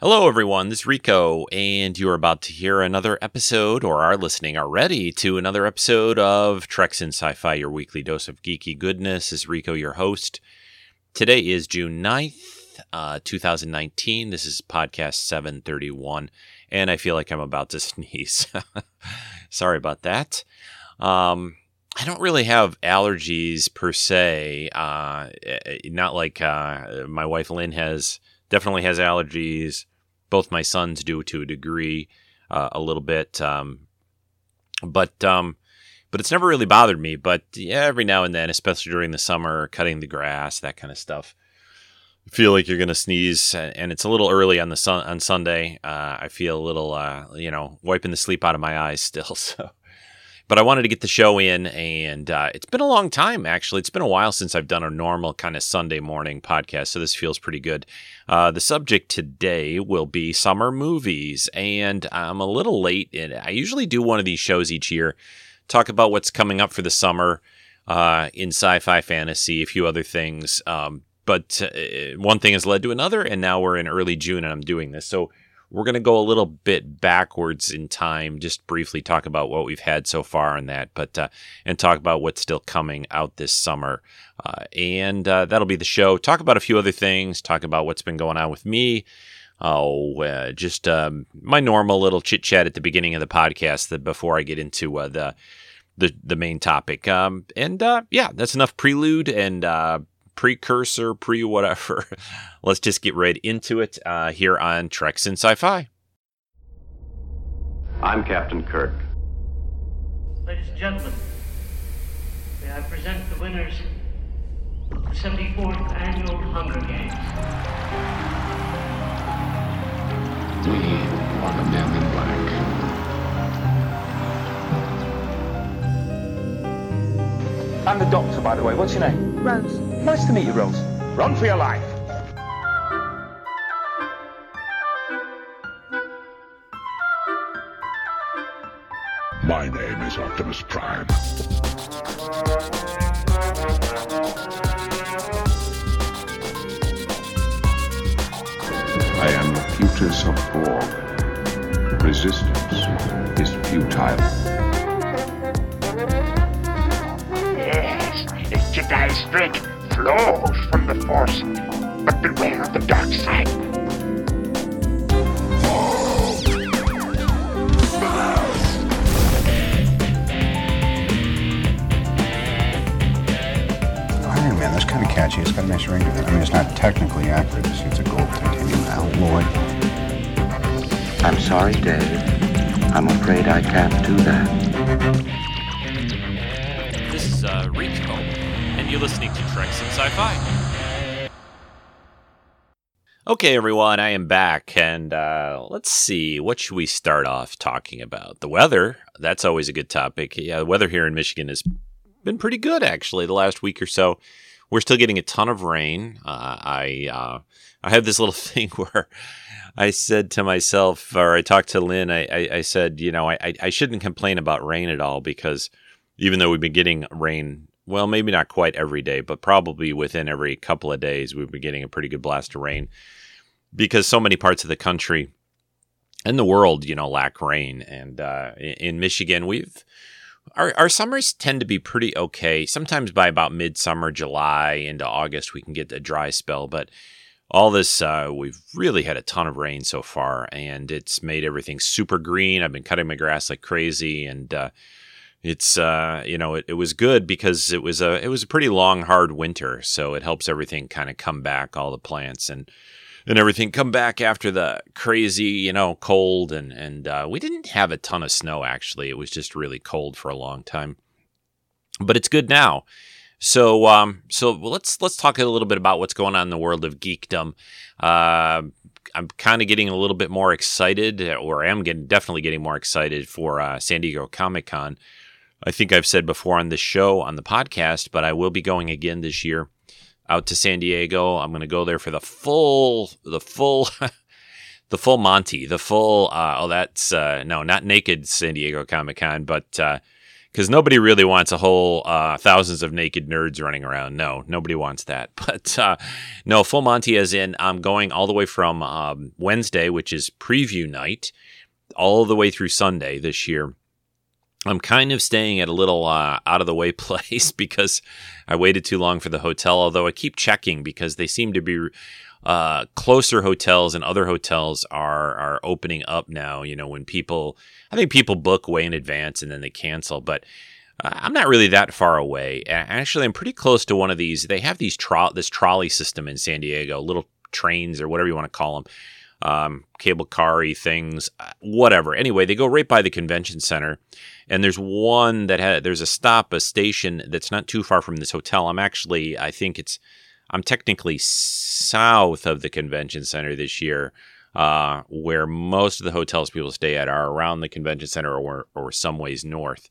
Hello, everyone. This is Rico, and you are about to hear another episode, or are listening already to another episode of Treks in Sci Fi, your weekly dose of geeky goodness. This is Rico, your host. Today is June 9th, uh, 2019. This is podcast 731, and I feel like I'm about to sneeze. Sorry about that. Um, I don't really have allergies per se. Uh, eh, not like uh, my wife Lynn has definitely has allergies. Both my sons do to a degree, uh, a little bit. Um, but um, but it's never really bothered me. But yeah, every now and then, especially during the summer, cutting the grass, that kind of stuff. I feel like you're gonna sneeze, and it's a little early on the sun on Sunday. Uh, I feel a little, uh, you know, wiping the sleep out of my eyes still. So but I wanted to get the show in, and uh, it's been a long time, actually. It's been a while since I've done a normal kind of Sunday morning podcast, so this feels pretty good. Uh, the subject today will be summer movies, and I'm a little late. In, I usually do one of these shows each year, talk about what's coming up for the summer uh, in sci fi fantasy, a few other things. Um, but uh, one thing has led to another, and now we're in early June, and I'm doing this. So we're going to go a little bit backwards in time, just briefly talk about what we've had so far on that, but uh, and talk about what's still coming out this summer. Uh, and uh, that'll be the show. Talk about a few other things. Talk about what's been going on with me. Oh, uh, just um, my normal little chit chat at the beginning of the podcast that before I get into uh, the the the main topic. Um, and uh, yeah, that's enough prelude and precursor, pre whatever. Let's just get right into it uh, here on Treks in Sci Fi. I'm Captain Kirk. Ladies and gentlemen, may I present the winners of the 74th Annual Hunger Games? We are the men in black. I'm the doctor, by the way. What's your name? Rose. Nice to meet you, Rose. Run for your life. My name is Optimus Prime. I am the Locutus of Borg. Resistance is futile. Yes, the Jedi strength flows from the Force, but beware of the dark side. Iron Man, that's kind of catchy. It's got a nice ring to it. I mean, it's not technically accurate. It's, it's a gold titanium alloy. I'm sorry, Dave. I'm afraid I can't do that. This is uh, Rico, and you're listening to Treks in Sci Fi. Okay, everyone, I am back, and uh, let's see. What should we start off talking about? The weather. That's always a good topic. Yeah, the weather here in Michigan has been pretty good, actually, the last week or so. We're still getting a ton of rain. Uh, I uh, I have this little thing where I said to myself, or I talked to Lynn, I, I, I said, you know, I, I shouldn't complain about rain at all because even though we've been getting rain, well, maybe not quite every day, but probably within every couple of days, we've been getting a pretty good blast of rain because so many parts of the country and the world, you know, lack rain. And uh, in Michigan, we've our, our summers tend to be pretty okay. Sometimes by about midsummer, July into August, we can get a dry spell. But all this, uh, we've really had a ton of rain so far, and it's made everything super green. I've been cutting my grass like crazy, and uh, it's uh, you know it, it was good because it was a it was a pretty long, hard winter, so it helps everything kind of come back, all the plants and and everything come back after the crazy, you know, cold and and uh, we didn't have a ton of snow actually. It was just really cold for a long time, but it's good now. So um, so let's let's talk a little bit about what's going on in the world of geekdom. Uh, I'm kind of getting a little bit more excited, or am getting definitely getting more excited for uh, San Diego Comic Con. I think I've said before on this show on the podcast, but I will be going again this year out to San Diego. I'm going to go there for the full, the full, the full Monty, the full. Uh, oh, that's uh, no, not naked San Diego Comic Con, but uh, because nobody really wants a whole uh, thousands of naked nerds running around. No, nobody wants that. But uh, no, full Monty is in I'm going all the way from um, Wednesday, which is preview night, all the way through Sunday this year. I'm kind of staying at a little uh, out of the way place because I waited too long for the hotel. Although I keep checking because they seem to be uh, closer hotels and other hotels are are opening up now. You know, when people, I think people book way in advance and then they cancel. But uh, I'm not really that far away. Actually, I'm pretty close to one of these. They have these tro- this trolley system in San Diego, little trains or whatever you want to call them, um, cable car things, uh, whatever. Anyway, they go right by the convention center, and there's one that had there's a stop, a station that's not too far from this hotel. I'm actually, I think it's I'm technically south of the convention center this year, uh, where most of the hotels people stay at are around the convention center or, or some ways north,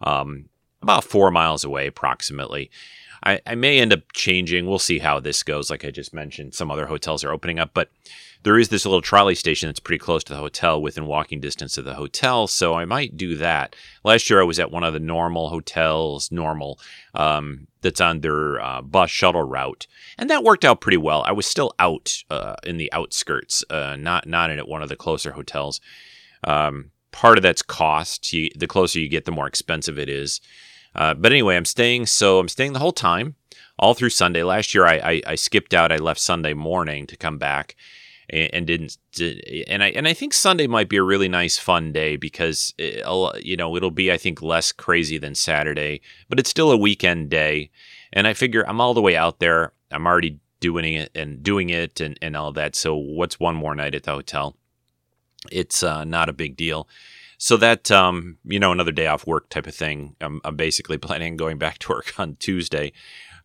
um, about four miles away approximately. I, I may end up changing. We'll see how this goes. Like I just mentioned, some other hotels are opening up, but there is this little trolley station that's pretty close to the hotel within walking distance of the hotel. So I might do that. Last year I was at one of the normal hotels, normal, um, that's on their uh, bus shuttle route, and that worked out pretty well. I was still out uh, in the outskirts, uh, not not in at one of the closer hotels. Um, part of that's cost. You, the closer you get, the more expensive it is. Uh, but anyway, I'm staying. So I'm staying the whole time, all through Sunday. Last year I, I, I skipped out. I left Sunday morning to come back and, and didn't and I and I think Sunday might be a really nice fun day because it, you know it'll be I think less crazy than Saturday, but it's still a weekend day, and I figure I'm all the way out there. I'm already doing it and doing it and, and all that. So what's one more night at the hotel? It's uh, not a big deal. So that um, you know another day off work type of thing. I'm, I'm basically planning on going back to work on Tuesday.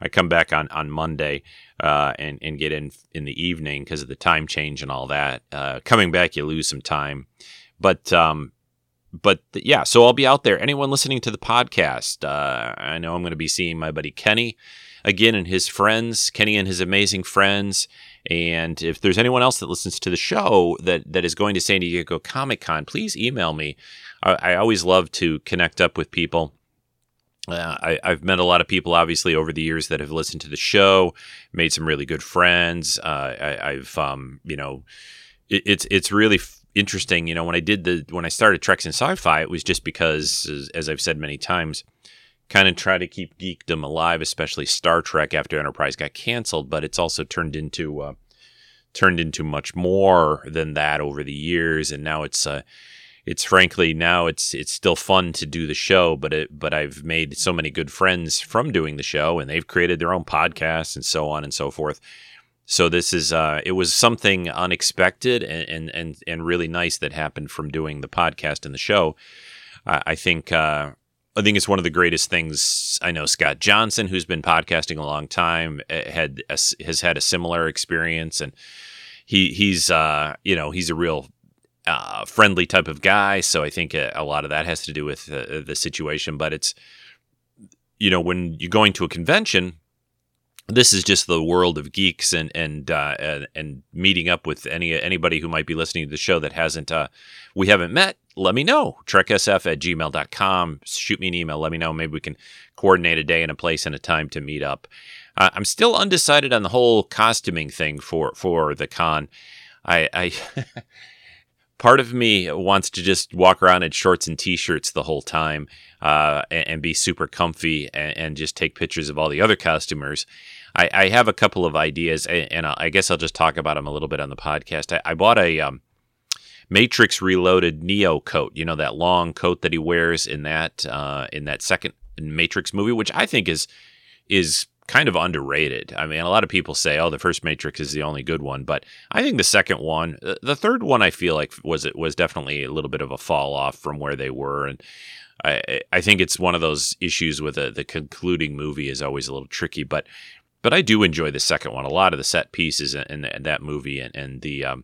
I come back on on Monday uh, and and get in in the evening because of the time change and all that. Uh, coming back, you lose some time, but um, but yeah. So I'll be out there. Anyone listening to the podcast, uh, I know I'm going to be seeing my buddy Kenny again and his friends, Kenny and his amazing friends. And if there's anyone else that listens to the show that that is going to San Diego Comic Con, please email me. I, I always love to connect up with people uh, I, have met a lot of people, obviously, over the years that have listened to the show, made some really good friends. Uh, I, have um, you know, it, it's it's really f- interesting. You know, when I did the when I started Treks and Sci-Fi, it was just because, as, as I've said many times, kind of try to keep geekdom alive, especially Star Trek after Enterprise got canceled. But it's also turned into uh, turned into much more than that over the years, and now it's uh, it's frankly now it's it's still fun to do the show, but it but I've made so many good friends from doing the show, and they've created their own podcasts and so on and so forth. So this is uh, it was something unexpected and, and and and really nice that happened from doing the podcast and the show. Uh, I think uh, I think it's one of the greatest things. I know Scott Johnson, who's been podcasting a long time, eh, had has had a similar experience, and he he's uh, you know he's a real uh, friendly type of guy. So I think a, a, lot of that has to do with uh, the situation. But it's, you know, when you're going to a convention, this is just the world of geeks and and uh, and, and, meeting up with any anybody who might be listening to the show that hasn't uh, we haven't met. Let me know. TrekSF at gmail.com. Shoot me an email. Let me know. Maybe we can coordinate a day and a place and a time to meet up. Uh, I'm still undecided on the whole costuming thing for for the con. I, I part of me wants to just walk around in shorts and t-shirts the whole time uh, and, and, be super comfy and, and, just take pictures of all the other customers. I, I have a couple of ideas, and, I guess I'll just talk about them a little bit on the podcast. I, I bought a um, Matrix Reloaded Neo coat. You know that long coat that he wears in that uh, in that second Matrix movie, which I think is is kind of underrated. I mean, a lot of people say, "Oh, the first Matrix is the only good one," but I think the second one, uh, the third one, I feel like was it was definitely a little bit of a fall off from where they were, and I I think it's one of those issues with the the concluding movie is always a little tricky, but but I do enjoy the second one. A lot of the set pieces in, in that movie and, and the um,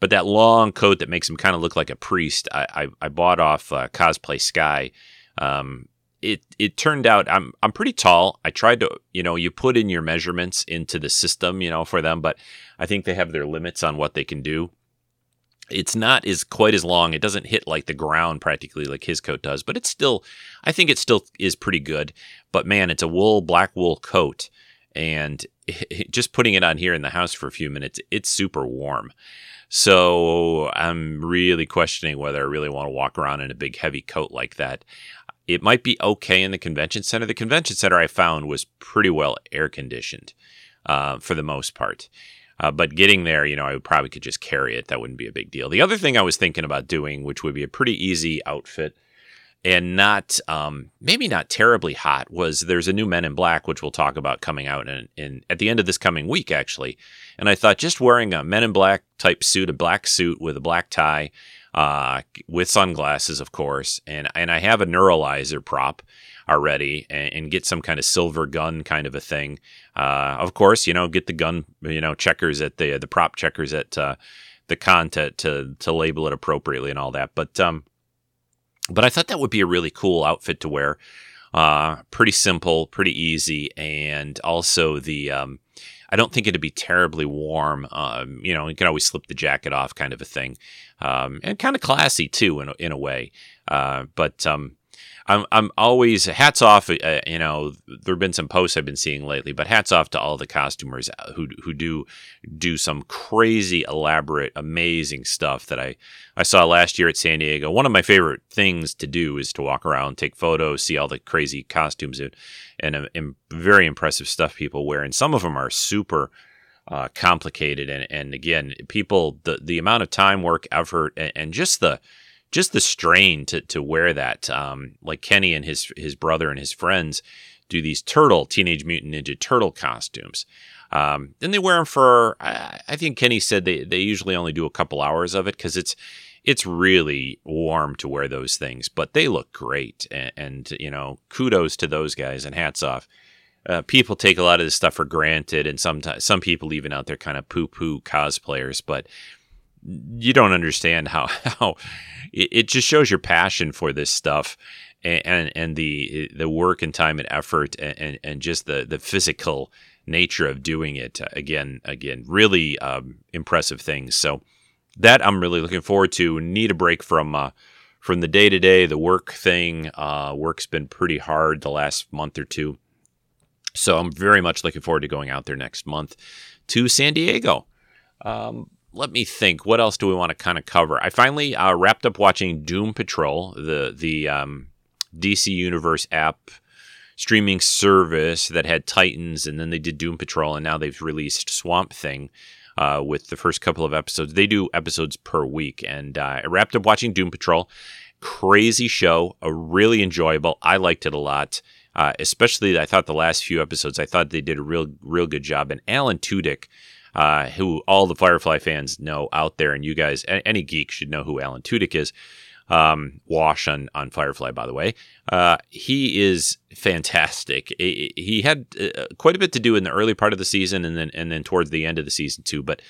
but that long coat that makes him kind of look like a priest, I I, I bought off uh, Cosplay Sky. Um, it it turned out I'm I'm pretty tall. I tried to you know you put in your measurements into the system you know for them, but I think they have their limits on what they can do. it's not as quite as long. It doesn't hit like the ground practically like his coat does, but it's still, I think it still is pretty good. But man, it's a wool, black wool coat. And just putting it on here in the house for a few minutes, it's super warm. So I'm really questioning whether I really want to walk around in a big heavy coat like that. It might be okay in the convention center. The convention center I found was pretty well air conditioned uh, for the most part. Uh, but getting there, you know, I probably could just carry it. That wouldn't be a big deal. The other thing I was thinking about doing, which would be a pretty easy outfit and not um, maybe not terribly hot, was there's a new Men in Black, which we'll talk about coming out in, in at the end of this coming week, actually. And I thought just wearing a Men in Black type suit, a black suit with a black tie, uh, with sunglasses, of course, and and I have a neuralizer prop already and, and, get some kind of silver gun kind of a thing. Uh, of course, you know, get the gun, you know, checkers at the the prop checkers at uh, the con to, to to label it appropriately and all that. But um, but I thought that would be a really cool outfit to wear. Uh, pretty simple, pretty easy, and also the um, I don't think it'd be terribly warm. Um, you know, you can always slip the jacket off, kind of a thing, um, and kind of classy too, in a, in a way. Uh, but um, I'm I'm always hats off. Uh, you know, there've been some posts I've been seeing lately, but hats off to all the costumers uh, who who do do some crazy, elaborate, amazing stuff that I I saw last year at San Diego. One of my favorite things to do is to walk around, take photos, see all the crazy costumes and and, and very impressive stuff people wear, and some of them are super. Uh, complicated and, and again people the the amount of time work effort and, and just the just the strain to to wear that. Um, like Kenny and his his brother and his friends do these turtle Teenage Mutant Ninja Turtle costumes. Um, and they wear them for I, I think Kenny said they they usually only do a couple hours of it because it's it's really warm to wear those things, but they look great. And, and you know, kudos to those guys and hats off. Uh, people take a lot of this stuff for granted, and sometimes some people even out there kind of poo poo cosplayers, but you don't understand how how it, just shows your passion for this stuff and, and, and the the work and time and effort and, and, and just the the physical nature of doing it. Again again really um, impressive things. So that I'm really looking forward to. Need a break from uh, from the day to day the work thing. Uh, work's been pretty hard the last month or two. So I'm very much looking forward to going out there next month to San Diego. Um, let me think. What else do we want to kind of cover? I finally uh, wrapped up watching Doom Patrol, the the um, DC Universe app streaming service that had Titans, and then they did Doom Patrol, and now they've released Swamp Thing. Uh, with the first couple of episodes, they do episodes per week, and uh, I wrapped up watching Doom Patrol. Crazy show, a really enjoyable. I liked it a lot. Uh, especially, I thought the last few episodes, I thought they did a real, real good job. And Alan Tudyk, uh, who all the Firefly fans know out there, and you guys, any geek should know who Alan Tudyk is. Um, Wash on on Firefly, by the way. Uh, he is fantastic. He had uh, quite a bit to do in the early part of the season, and then and then towards the end of the season too. But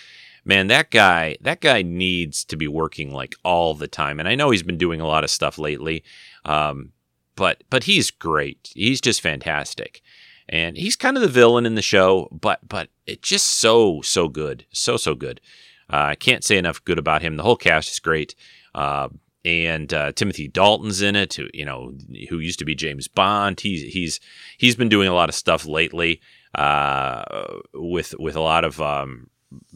man, that guy that guy needs to be working like all the time. And I know he's been doing a lot of stuff lately, um, but but he's great. He's just fantastic and he's kind of the villain in the show, but but it's just so so good, so so good. Uh, I can't say enough good about him. The whole cast is great, uh, and uh, Timothy Dalton's in it. Who you know who used to be James Bond. He's he's he's been doing a lot of stuff lately uh, with with a lot of um,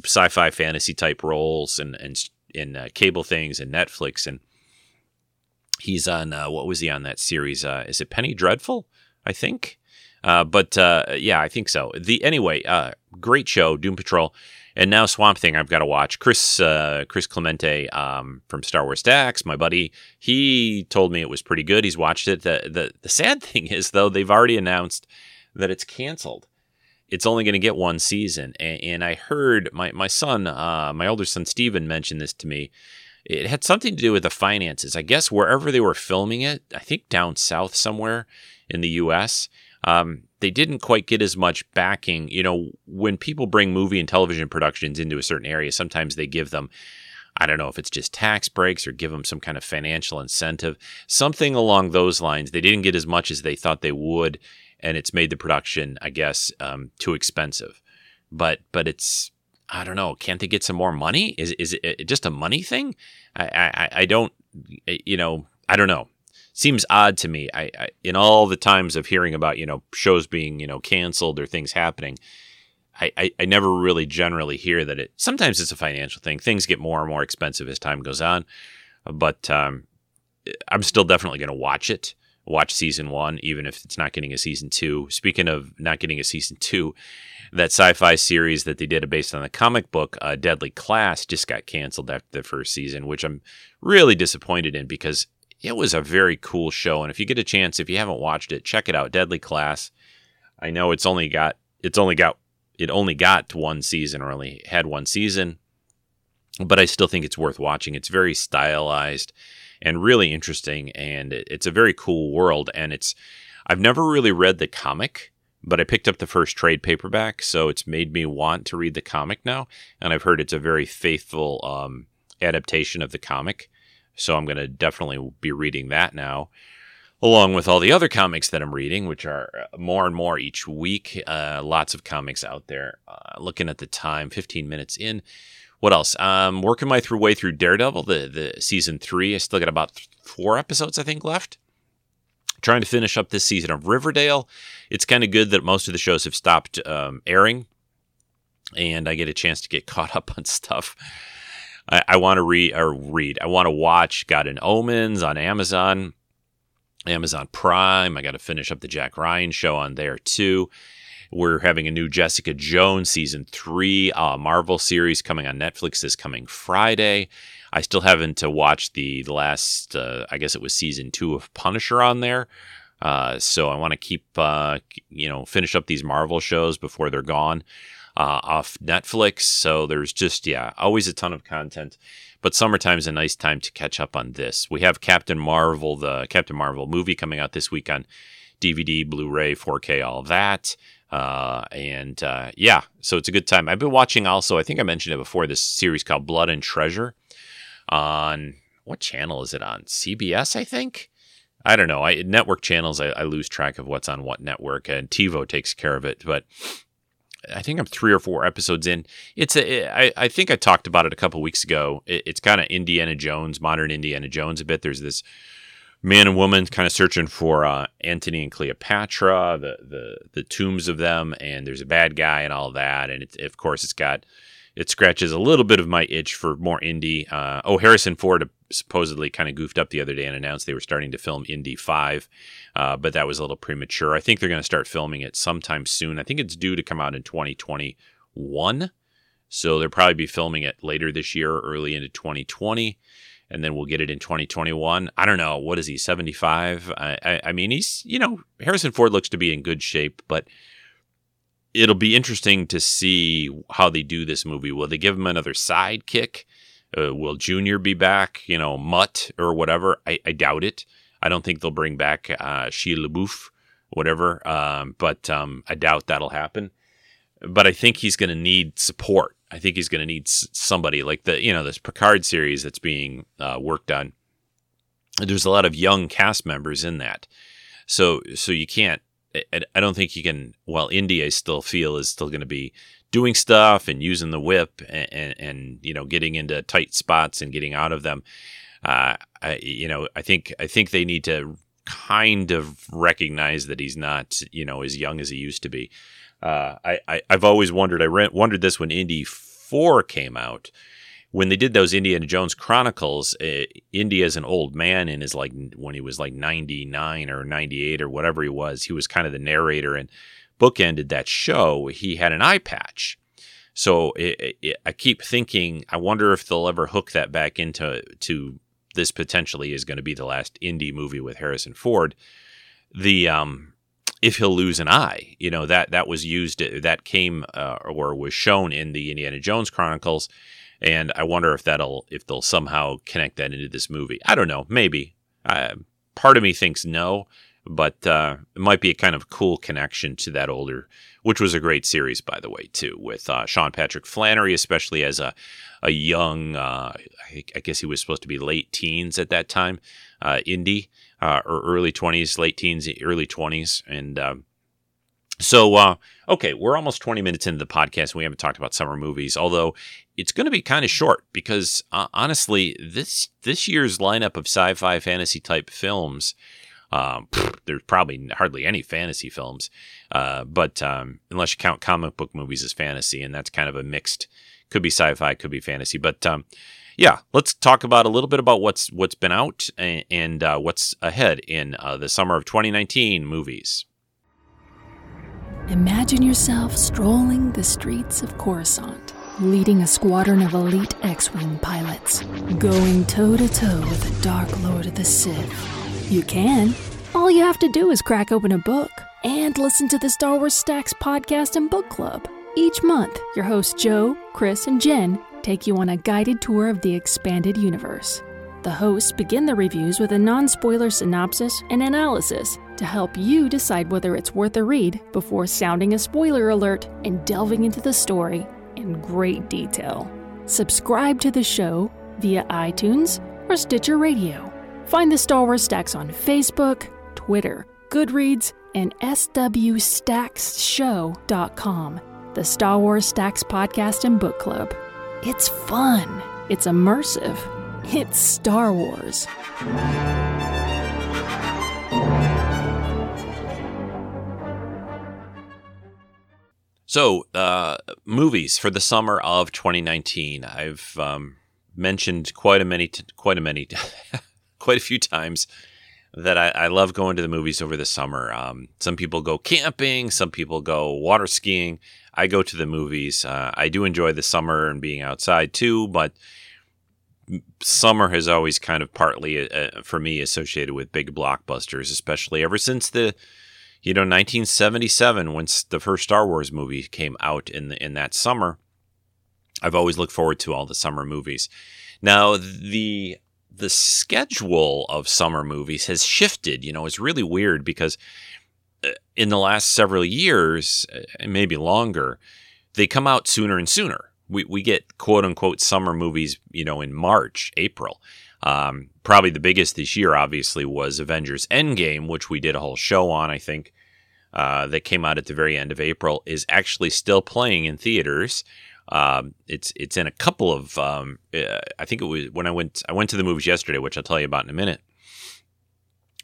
sci-fi fantasy type roles and and in uh, cable things and Netflix and. He's on uh, what was he on that series? is it Penny Dreadful? I think. Uh, but uh, yeah, I think so. The anyway, uh, great show, Doom Patrol, and now Swamp Thing. I've got to watch. Chris uh, Chris Clemente um, from Star Wars Stacks, my buddy, he told me it was pretty good. He's watched it. The the, the sad thing is though, they've already announced that it's canceled. It's only going to get one season, and, and, I heard my my son, uh, my older son Steven, mentioned this to me. It had something to do with the finances. I guess wherever they were filming it, I think down south somewhere in the U.S um, they didn't quite get as much backing. You know, when people bring movie and television productions into a certain area, sometimes they give them, I don't know if it's just tax breaks or give them some kind of financial incentive, something along those lines. They didn't get as much as they thought they would, and it's made the production, I guess, um, too expensive. But but it's I don't know. Can't they get some more money? Is is it just a money thing? I I, I don't you know I don't know. Seems odd to me. I, I in all the times of hearing about you know shows being you know canceled or things happening. I, I, I never really generally hear that it. Sometimes it's a financial thing. Things get more and more expensive as time goes on, but um, I'm still definitely going to watch it watch season one, even if it's not getting a season two. Speaking of not getting a season two, that sci-fi series that they did based on the comic book uh, Deadly Class just got canceled after the first season, which I'm really disappointed in because it was a very cool show. And if you get a chance, if you haven't watched it, check it out. Deadly Class. I know it's only got it's only got it only got to one season or only had one season, but I still think it's worth watching. It's very stylized and really interesting. And it's a very cool world. And it's, I've never really read the comic, but I picked up the first trade paperback. So it's made me want to read the comic now. And I've heard it's a very faithful um, adaptation of the comic. So I'm going to definitely be reading that now along with all the other comics that I'm reading, which are uh, more and more each week. Uh, lots of comics out there. Uh, looking at the time, 15 minutes in. What else? I'm working my through way through Daredevil, the the season three. I still got about four episodes, I think, left. Trying to finish up this season of Riverdale. It's kind of good that most of the shows have stopped um, airing, and I get a chance to get caught up on stuff. I, I want to read or read. I want to watch God and Omens on Amazon, Amazon Prime. I got to finish up the Jack Ryan show on there too. We're having a new Jessica Jones season three uh, Marvel series coming on Netflix this coming Friday. I still haven't to watch the, the last, uh, I guess it was season two of Punisher on there. Uh, so I want to keep, uh, you know, finish up these Marvel shows before they're gone uh, off Netflix. So there's just, yeah, always a ton of content. But summertime is a nice time to catch up on this. We have Captain Marvel, the Captain Marvel movie coming out this week on DVD, Blu ray, 4K, all that. Uh, and uh, yeah, so it's a good time. I've been watching also, I think I mentioned it before, this series called Blood and Treasure on what channel is it on? CBS, I think. I don't know. I network channels. I, I lose track of what's on what network, and TiVo takes care of it. But I think I'm three or four episodes in. It's a. I, I think I talked about it a couple weeks ago. It, it's kind of Indiana Jones, modern Indiana Jones a bit. There's this man and woman kind of searching for uh, Antony and Cleopatra, the, the the tombs of them, and there's a bad guy and all that. And it, of course, it's got it scratches a little bit of my itch for more Indy. Uh, oh, Harrison Ford supposedly kind of goofed up the other day and announced they were starting to film Indy Five, uh, but that was a little premature. I think they're going to start filming it sometime soon. I think it's due to come out in 2021. So they'll probably be filming it later this year, early into 2020 and then we'll get it in 2021. I don't know. What is he, 75? I, I, I, mean, he's, you know, Harrison Ford looks to be in good shape, but it'll be interesting to see how they do this movie. Will they give him another sidekick? Uh, will Junior be back? You know, Mutt or whatever? I, I doubt it. I don't think they'll bring back uh, Shia LaBeouf, whatever. Um, but um, I doubt that'll happen. But I think he's going to need support I think he's going to need somebody like the you know this Picard series that's being uh, worked on. There's a lot of young cast members in that, so so you can't. I don't think you can. Well, Indy, I still feel is still going to be doing stuff and using the whip and, and, and you know getting into tight spots and getting out of them. Uh, I, you know, I think I think they need to kind of recognize that he's not you know as young as he used to be. Uh, I, I have always wondered. I re- wondered this when Indy Four came out. When they did those Indiana Jones Chronicles, uh, Indy as an old man in his like when he was like ninety nine or ninety eight or whatever he was, he was kind of the narrator and bookended that show. He had an eye patch. So it, it, I keep thinking, I wonder if they'll ever hook that back into to this potentially is going to be the last Indy movie with Harrison Ford. The um, if he'll lose an eye. You know that that was used that came uh, or was shown in the Indiana Jones Chronicles, and I wonder if that'll if they'll somehow connect that into this movie. I don't know. Maybe. Part of me thinks no, but uh, it might be a kind of cool connection to that older, which was a great series by the way too, with uh, Sean Patrick Flanery, especially as a a young. Uh, I guess he was supposed to be late teens at that time. Uh, Indy uh, or early 20s, late teens, early 20s. And um, So, uh, okay, we're almost 20 minutes into the podcast and we haven't talked about summer movies, although it's going to be kind of short because uh, honestly, this this year's lineup of sci-fi fantasy type films, um, pfft, there's probably hardly any fantasy films, uh, but um, unless you count comic book movies as fantasy, and that's kind of a mixed, could be sci-fi, could be fantasy, but um, yeah, let's talk about a little bit about what's what's been out and, and uh, what's ahead in uh, the summer of 2019 movies. Imagine yourself strolling the streets of Coruscant, leading a squadron of elite X Wing pilots, going toe to toe with the Dark Lord of the Sith. You can. All you have to do is crack open a book and listen to the Star Wars Stacks podcast and book club. Each month, your hosts Joe, Chris, and Jen take you on a guided tour of the expanded universe. The hosts begin the reviews with a non spoiler synopsis and analysis to help you decide whether it's worth a read before sounding a spoiler alert and delving into the story in great detail. Subscribe to the show via iTunes or Stitcher Radio. Find the Star Wars Stacks on Facebook, Twitter, Goodreads, and swstacksshow.com. The Star Wars Stacks podcast and book club. It's fun, it's immersive, it's Star Wars. So, uh, movies for the summer of 2019. I've um, mentioned quite a many, t- quite a many, quite a few times that I, I, love going to the movies over the summer. Um, some people go camping, some people go water skiing. I go to the movies. Uh, I do enjoy the summer and being outside too, but summer has always kind of partly uh, for me associated with big blockbusters, especially ever since the you know 1977 when the first Star Wars movie came out in the, in that summer. I've always looked forward to all the summer movies. Now the the schedule of summer movies has shifted. You know, it's really weird because uh, in the last several years, uh, maybe longer, they come out sooner and sooner. We, we get quote unquote summer movies, you know, in March, April. Um, probably the biggest this year, obviously, was Avengers Endgame, which we did a whole show on, I think, uh, that came out at the very end of April, is actually still playing in theaters. Um, it's it's in a couple of um, uh, I think it was when I went I went to the movies yesterday, which I'll tell you about in a minute.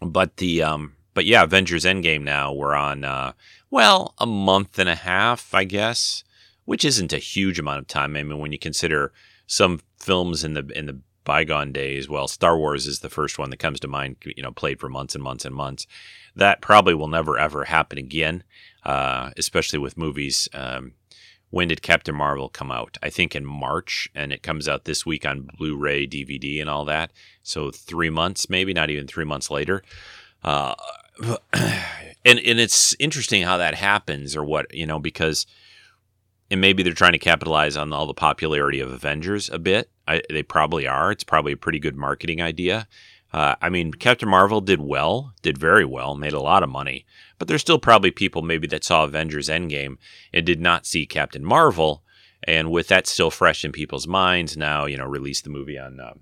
But the um, but yeah, Avengers Endgame now we're on uh, well a month and a half, I guess, which isn't a huge amount of time. I mean, when you consider some films in the in the bygone days, well, Star Wars is the first one that comes to mind. You know, played for months and months and months. That probably will never ever happen again, uh, especially with movies. Um, when did Captain Marvel come out? I think in March, and it comes out this week on Blu-ray, DVD, and all that. So three months, maybe not even three months later. Uh, and and it's interesting how that happens, or what you know, because and maybe they're trying to capitalize on all the popularity of Avengers a bit. I, they probably are. It's probably a pretty good marketing idea. Uh, I mean, Captain Marvel did well, did very well, made a lot of money, but there's still probably people maybe that saw Avengers Endgame and did not see Captain Marvel, and with that still fresh in people's minds, now you know release the movie on. Uh,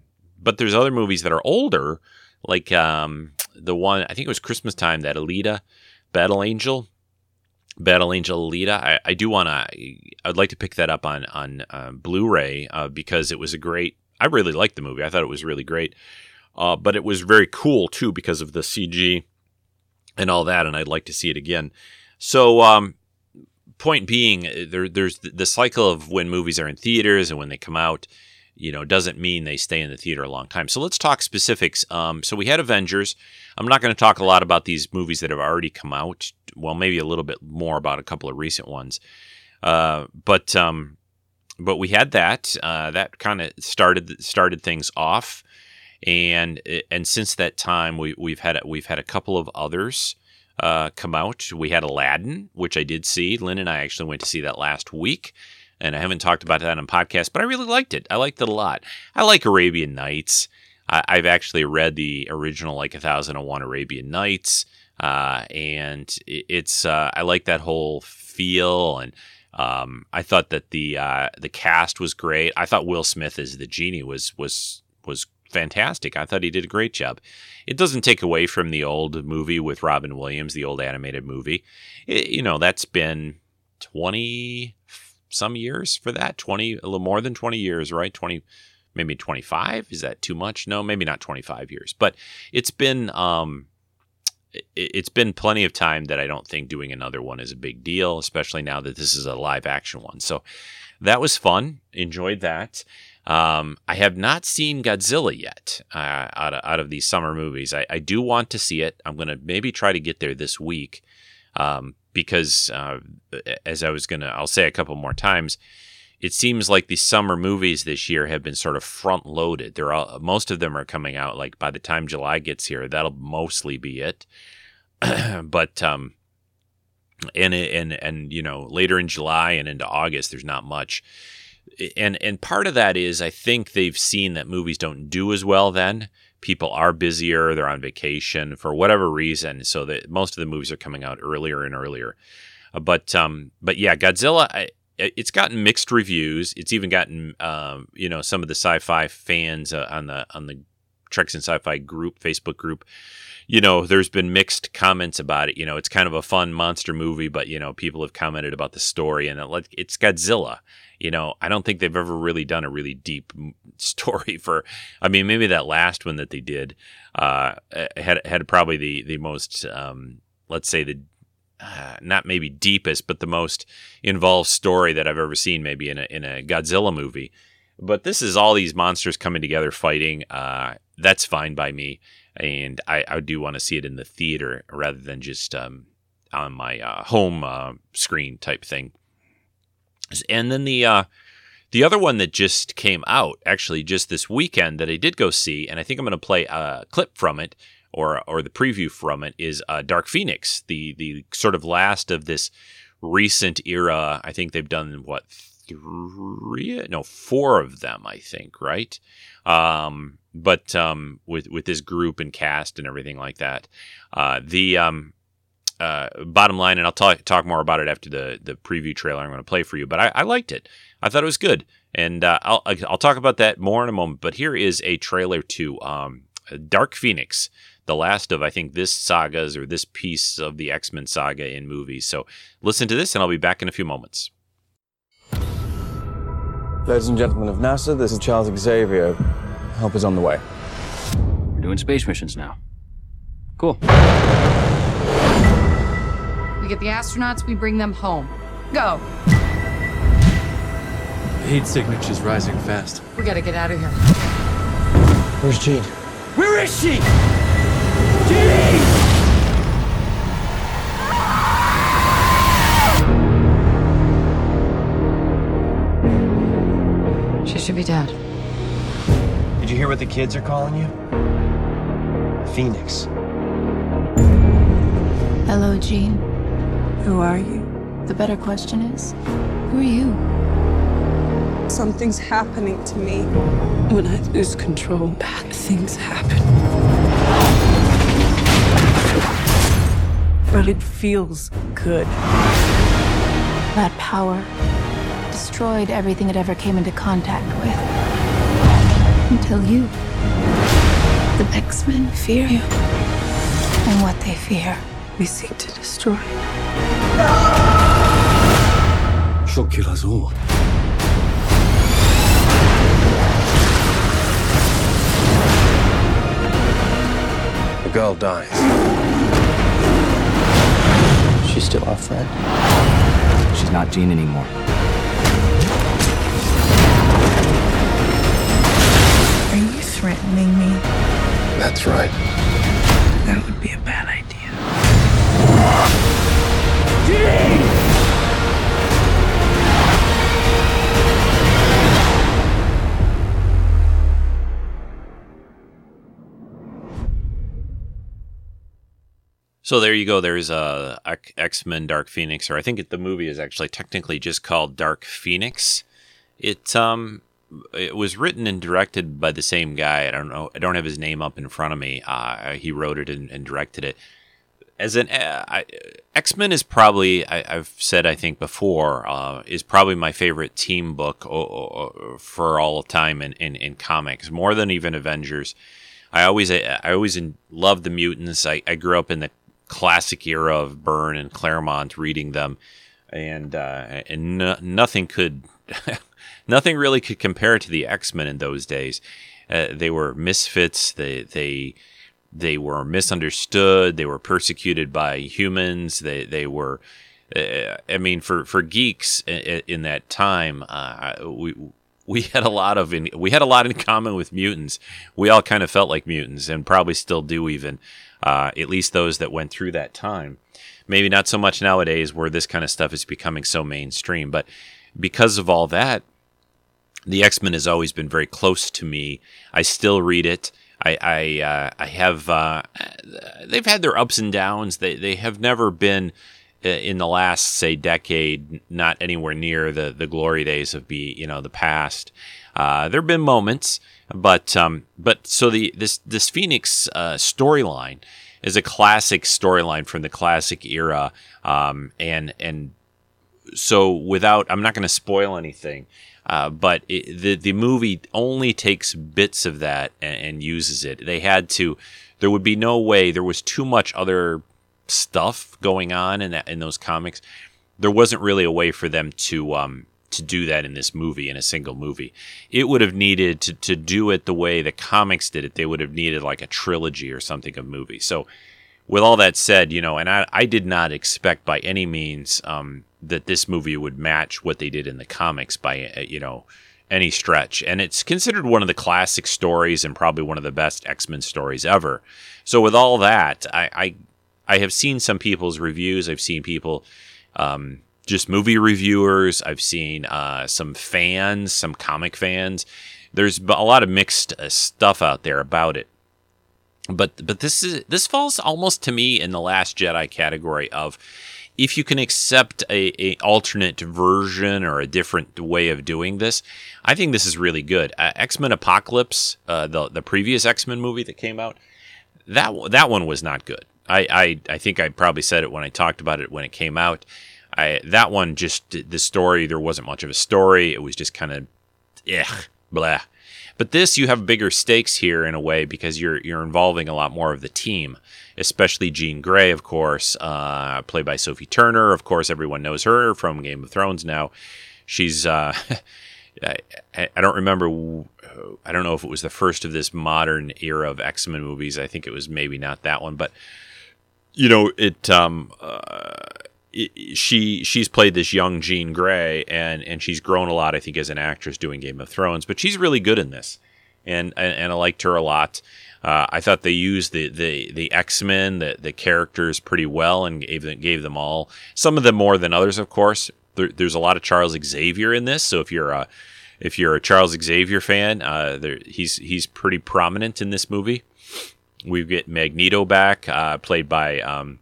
but there's other movies that are older, like um, the one I think it was Christmas time that Alita, Battle Angel, Battle Angel Alita. I, I do want to. I'd like to pick that up on on uh, Blu-ray uh, because it was a great. I really liked the movie. I thought it was really great, uh, but it was very cool too because of the CG and all that. And I'd like to see it again. So, um, point being, there, there's the cycle of when movies are in theaters and when they come out you know, doesn't mean they stay in the theater a long time. So let's talk specifics. Um, so we had Avengers. I'm not going to talk a lot about these movies that have already come out. Well, maybe a little bit more about a couple of recent ones. Uh, but um, but we had that. Uh, that kind of started started things off, and and since that time we we've had we've had a couple of others. Uh, come out. We had Aladdin, which I did see. Lynn and I actually went to see that last week and I haven't talked about that on podcast, but I really liked it. I liked it a lot. I like Arabian Nights. I, have actually read the original, like A Thousand and One Arabian Nights, uh, and it, it's uh, I like that whole feel, and um, I thought that the uh, the cast was great. I thought Will Smith as the genie was was was fantastic. I thought he did a great job. It doesn't take away from the old movie with Robin Williams, the old animated movie. It, you know, that's been 20 some years for that. 20, a little more than 20 years, right? 20, maybe 25. Is that too much? No, maybe not 25 years, but it's been, um, it's been plenty of time that I don't think doing another one is a big deal, especially now that this is a live action one. So that was fun. Enjoyed that. Um, I have not seen Godzilla yet uh, out, of, out of these summer movies. I, I do want to see it. I'm going to maybe try to get there this week um, because, uh, as I was to, I'll say a couple more times, it seems like the summer movies this year have been sort of front loaded. They're all, most of them are coming out like by the time July gets here. That'll mostly be it. but um, and and and you know later in July and into August, there's not much. And and part of that is I think they've seen that movies don't do as well then. People are busier, they're on vacation for whatever reason, so that most of the movies are coming out earlier and earlier. Uh, but um, but yeah, Godzilla. I, it's gotten mixed reviews. It's even gotten um, you know some of the sci-fi fans uh, on the on the Treks and Sci-Fi group Facebook group. You know, there's been mixed comments about it. You know, it's kind of a fun monster movie, but you know, people have commented about the story and it, it's Godzilla. You know, I don't think they've ever really done a really deep story for. I mean, maybe that last one that they did uh, had had probably the the most um, let's say the uh, not maybe deepest, but the most involved story that I've ever seen, maybe in a in a Godzilla movie. But this is all these monsters coming together fighting. Uh, that's fine by me, and I, I do want to see it in the theater rather than just um, on my uh, home uh, screen type thing. And then the uh, the other one that just came out actually just this weekend that I did go see, and I think I'm going to play a clip from it or or the preview from it is uh, Dark Phoenix, the the sort of last of this recent era. I think they've done what three, no, four of them. I think right, um, but um, with with this group and cast and everything like that. Uh, the um, uh, bottom line, and I'll talk talk more about it after the the preview trailer I'm going to play for you. But I, I liked it. I thought it was good, and uh, I'll I'll talk about that more in a moment. But here is a trailer to um, Dark Phoenix the last of I think this sagas or this piece of the X Men saga in movies. So listen to this, and I'll be back in a few moments. Ladies and gentlemen of NASA, this is Charles Xavier. Help is on the way. We're doing space missions now. Cool. We get the astronauts, we bring them home. Go. The heat signature's rising fast. We gotta get out of here. Where's Jean? Where is she? She should be dead. Did you hear what the kids are calling you? Phoenix. Hello, Jean. Who are you? The better question is, who are you? Something's happening to me. When I lose control, bad things happen. But it feels good. That power destroyed everything it ever came into contact with. Until you. The X-Men fear you. And what they fear, we seek to destroy. She'll kill us all. The girl dies. She's still our friend. She's not Jean anymore. Threatening me? That's right. That would be a bad idea. So there you go. There's a uh, X Men Dark Phoenix, or I think it, the movie is actually technically just called Dark Phoenix. It um it was written and directed by the same guy. I don't know. I don't have his name up in front of me. Uh, he wrote it and, and directed it. as an uh, X Men is probably I, have said I think before uh, is probably my favorite team book o- o- for all time in, in, in comics more than even Avengers. I always I, I always loved the mutants. I, I grew up in the classic era of Byrne and Claremont reading them, and uh, and no, nothing could nothing really could compare to the X Men in those days. Uh, they were misfits. They they they were misunderstood. They were persecuted by humans. They they were. Uh, I mean, for for geeks in, in that time, uh, we we had a lot of in, we had a lot in common with mutants. We all kind of felt like mutants, and probably still do. Even uh, at least those that went through that time. Maybe not so much nowadays, where this kind of stuff is becoming so mainstream. But because of all that, the X Men has always been very close to me. I still read it. I I, uh, I have uh, they've had their ups and downs. They they have never been uh, in the last say decade not anywhere near the the glory days of be you know the past. Uh, there have been moments, but um, but so the this this Phoenix uh, storyline is a classic storyline from the classic era, um, and and so without I'm not going to spoil anything. Uh, but it, the the movie only takes bits of that and, and, uses it. They had to. There would be no way. There was too much other stuff going on in that in those comics. There wasn't really a way for them to um, to do that in this movie in a single movie. It would have needed to to do it the way the comics did it. They would have needed like a trilogy or something of movies. So with all that said, you know, and I, I did not expect by any means um, that this movie would match what they did in the comics by, uh, you know, any stretch. And it's considered one of the classic stories and probably one of the best X Men stories ever. So with all that, I, I, I have seen some people's reviews. I've seen people, um, just movie reviewers. I've seen uh, some fans, some comic fans. There's a lot of mixed uh, stuff out there about it but but this is this falls almost to me in the last jedi category of if you can accept a, a alternate version or a different way of doing this i think this is really good. Uh, x-men apocalypse uh, the the previous x-men movie that came out that that one was not good. I, I i think i probably said it when i talked about it when it came out. I, that one just the story there wasn't much of a story. It was just kind of yeah blah but this, you have bigger stakes here in a way because you're you're involving a lot more of the team, especially Jean Grey, of course, uh, played by Sophie Turner. Of course, everyone knows her from Game of Thrones now. She's uh, I, I, don't remember. I don't know if it was the first of this modern era of X Men movies. I think it was maybe not that one, but you know it. Um, uh, she she's played this young Jean Grey and and she's grown a lot I think as an actress doing Game of Thrones but she's really good in this. And and, and I liked her a lot. Uh, I thought they used the the the X Men the the characters pretty well and gave them, gave them all some of them more than others of course. There, there's a lot of Charles Xavier in this so if you're a if you're a Charles Xavier fan uh, there, he's he's pretty prominent in this movie. We get Magneto back uh, played by um,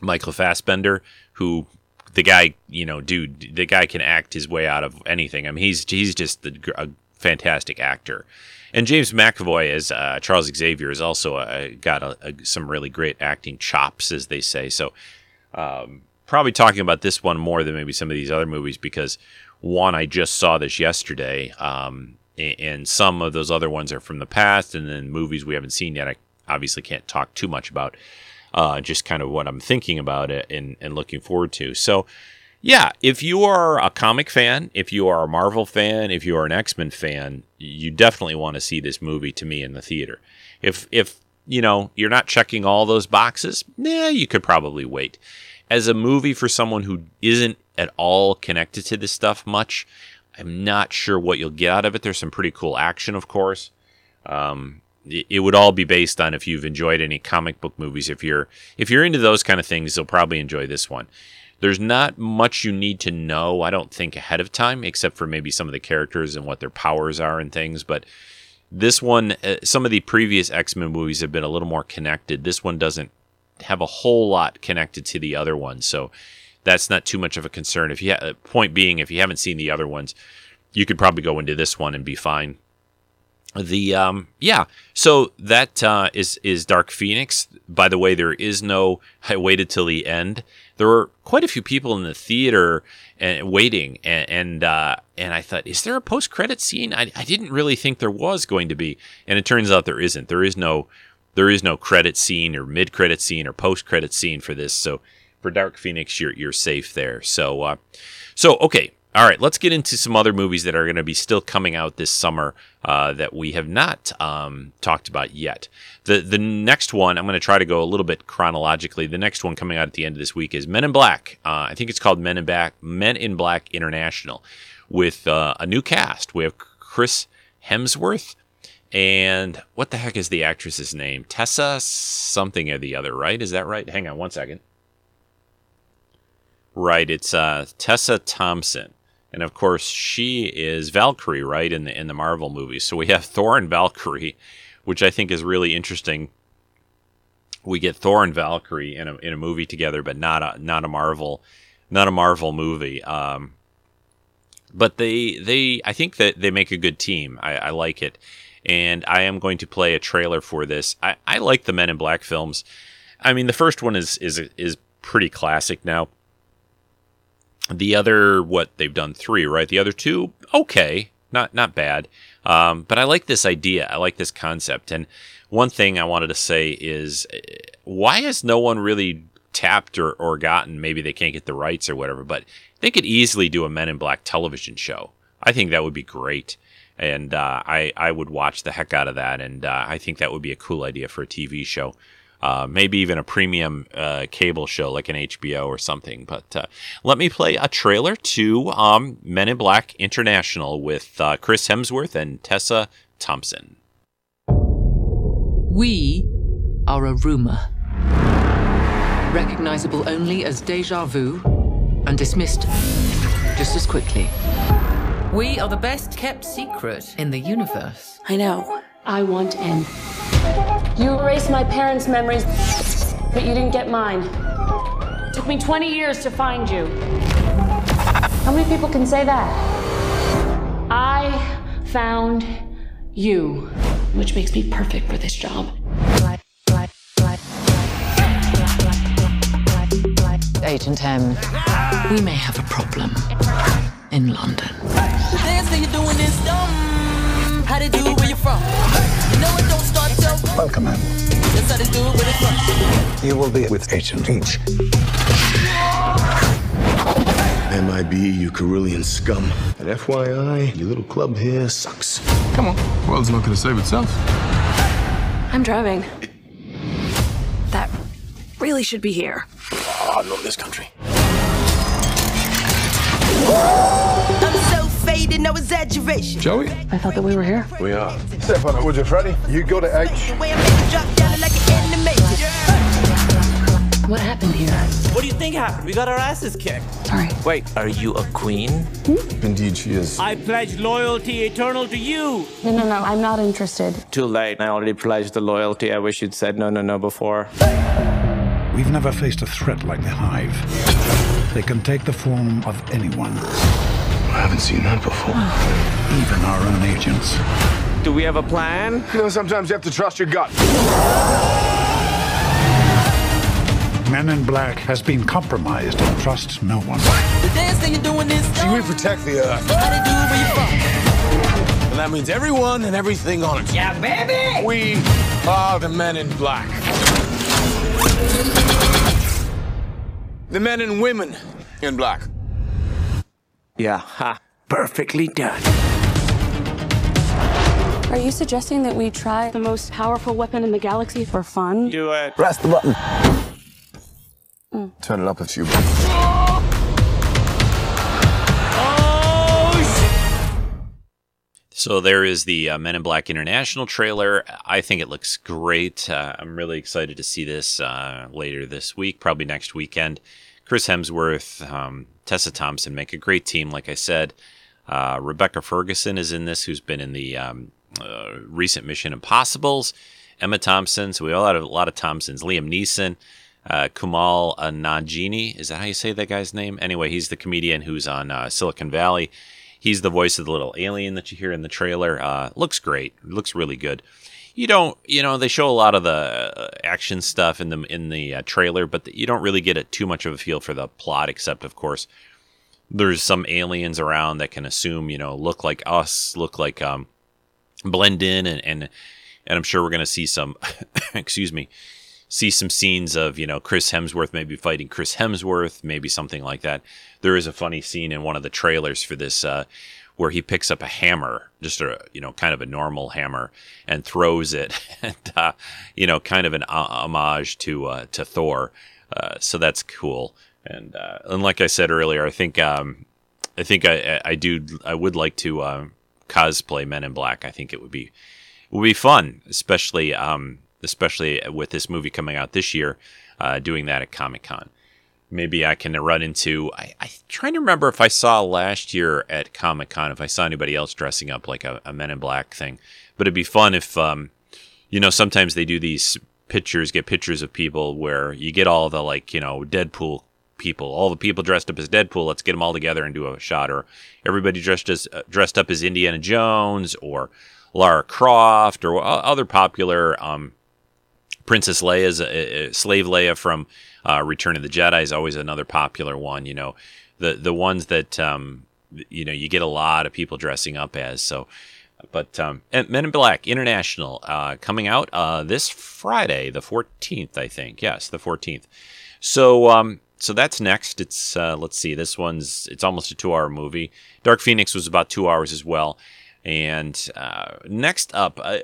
Michael Fassbender who the guy, you know, dude, the guy can act his way out of anything. I mean, he's he's just a fantastic actor. And James McAvoy as uh, Charles Xavier is also uh, got a, a, some really great acting chops, as they say. So, um, probably talking about this one more than maybe some of these other movies because one I just saw this yesterday, um, and some of those other ones are from the past, and then movies we haven't seen yet. I obviously can't talk too much about uh, just kind of what I'm thinking about it and, and looking forward to. So, yeah, if you are a comic fan, if you are a Marvel fan, if you are an X Men fan, you definitely want to see this movie to me in the theater. If if you know you're not checking all those boxes, yeah, you could probably wait. As a movie for someone who isn't at all connected to this stuff much, I'm not sure what you'll get out of it. There's some pretty cool action, of course. Um, it would all be based on if you've enjoyed any comic book movies. If you're if you're into those kind of things, you'll probably enjoy this one. There's not much you need to know, I don't think, ahead of time, except for maybe some of the characters and what their powers are and things. But this one, uh, some of the previous X Men movies have been a little more connected. This one doesn't have a whole lot connected to the other ones, so that's not too much of a concern. If you ha- point being, if you haven't seen the other ones, you could probably go into this one and be fine the um yeah. So that uh is is dark phoenix. By the way there is no i waited till the end. There were quite a few people in the theater and waiting and and uh and i thought is there a post-credit scene? I, I didn't really think there was going to be and it turns out there isn't. There is no there is no credit scene or mid-credit scene or post-credit scene for this. So for dark phoenix you're you're safe there. So uh so okay all right, let's get into some other movies that are going to be still coming out this summer uh, that we have not um, talked about yet. The the next one I'm going to try to go a little bit chronologically. The next one coming out at the end of this week is Men in Black. Uh, I think it's called Men in Black Men in Black International, with uh, a new cast. We have Chris Hemsworth and what the heck is the actress's name? Tessa something or the other, right? Is that right? Hang on one second. Right, it's uh, Tessa Thompson and of course she is Valkyrie, right in the in the Marvel movies. So we have Thor and Valkyrie, which I think is really interesting. We get Thor and Valkyrie in a in a movie together, but not a not a Marvel, not a Marvel movie. Um, but they they I think that they make a good team. I, I like it, and I am going to play a trailer for this. I, I like the Men in Black films. I mean, the first one is is is pretty classic now the other, what they've done three, right? The other two, okay, not not bad. Um, but I like this idea. I like this concept. And one thing I wanted to say is, why has no one really tapped or, or gotten? Maybe they can't get the rights or whatever. But they could easily do a Men in Black television show. I think that would be great. And uh, I I would watch the heck out of that. And uh, I think that would be a cool idea for a TV show uh, maybe even a premium uh, cable show like an HBO or something. But uh, let me play a trailer to um, Men in Black International with uh, Chris Hemsworth and Tessa Thompson. We are a rumor, recognizable only as deja vu and dismissed just as quickly. We are the best kept secret in the universe. I know. I want in. You erased my parents' memories, but you didn't get mine. It took me 20 years to find you. How many people can say that? I found you, which makes me perfect for this job. Agent M, we may have a problem in London. How they do where you from? You know it don't start till Welcome, man. That's how they do it where they from. You will be with Agent H. MIB, you Carillion scum. And FYI, your little club here sucks. Come on. The world's not going to save itself. I'm driving. That really should be here. Oh, not in this country. I'm faded, no exaggeration. Joey? I thought that we were here. We are. Step on it, would you, Freddy? You go to H. The way I make you drop down like an animation. What happened here? What do you think happened? We got our asses kicked. Sorry. Wait, are you a queen? Hmm? Indeed, she is. I pledge loyalty eternal to you. No, no, no, I'm not interested. Too late. I already pledged the loyalty. I wish you'd said no, no, no before. We've never faced a threat like the Hive. They can take the form of anyone, I haven't seen that before. even our own agents. Do we have a plan? You know, sometimes you have to trust your gut. Men in Black has been compromised and trusts no one. The dance that you're doing is See, we protect the Earth. how they do it where you from. And that means everyone and everything on it. Yeah, baby! We are the men in black. The men and women in black. Yeah, ha. Perfectly done. Are you suggesting that we try the most powerful weapon in the galaxy for fun? Do it. Press the button. Turn it up a few. So there is the uh, Men in Black International trailer. I think it looks great. Uh, I'm really excited to see this uh, later this week, probably next weekend. Chris Hemsworth, um, Tessa Thompson make a great team, like I said. Uh, Rebecca Ferguson is in this, who's been in the um, uh, recent Mission Impossibles. Emma Thompson, so we all had a lot of Thompsons. Liam Neeson, uh, Kumail Nanjiani, is that how you say that guy's name? Anyway, he's the comedian who's on uh, Silicon Valley. he's the voice of the little alien that you hear in the trailer. Uh, looks great. Looks really good. You don't, you know, they show a lot of the uh, action stuff in the in the uh, trailer, but you don't really get it too much of a feel for the plot, except of course there's some aliens around that can assume, you know, look like us, look like um, blend in, and and and I'm sure we're gonna see some, excuse me, see some scenes of you know Chris Hemsworth maybe fighting Chris Hemsworth, maybe something like that. There is a funny scene in one of the trailers for this uh, where he picks up a hammer, just a you know kind of a normal hammer, and throws it, and uh, you know kind of an homage to uh, to Thor. Uh, so that's cool. And uh, and like I said earlier, I think um, I think I, I do I would like to uh, cosplay Men in Black. I think it would be would be fun, especially um, especially with this movie coming out this year, uh, doing that at Comic Con. Maybe I can run into. I, I'm trying to remember if I saw last year at Comic Con if I saw anybody else dressing up like a, a Men in Black thing. But it'd be fun if, um, you know, sometimes they do these pictures, get pictures of people where you get all the like, you know, Deadpool people, all the people dressed up as Deadpool. Let's get them all together and do a shot, or everybody dressed as uh, dressed up as Indiana Jones or Lara Croft or other popular um, Princess Leia's uh, uh, Slave Leia from uh, Return of the Jedi is always another popular one. You know, the the ones that um, you know you get a lot of people dressing up as. So, but um, Men in Black International uh, coming out uh, this Friday, the fourteenth, I think. Yes, the fourteenth. So, um, so that's next. It's uh, let's see. This one's it's almost a two-hour movie. Dark Phoenix was about two hours as well. And uh, next up, uh,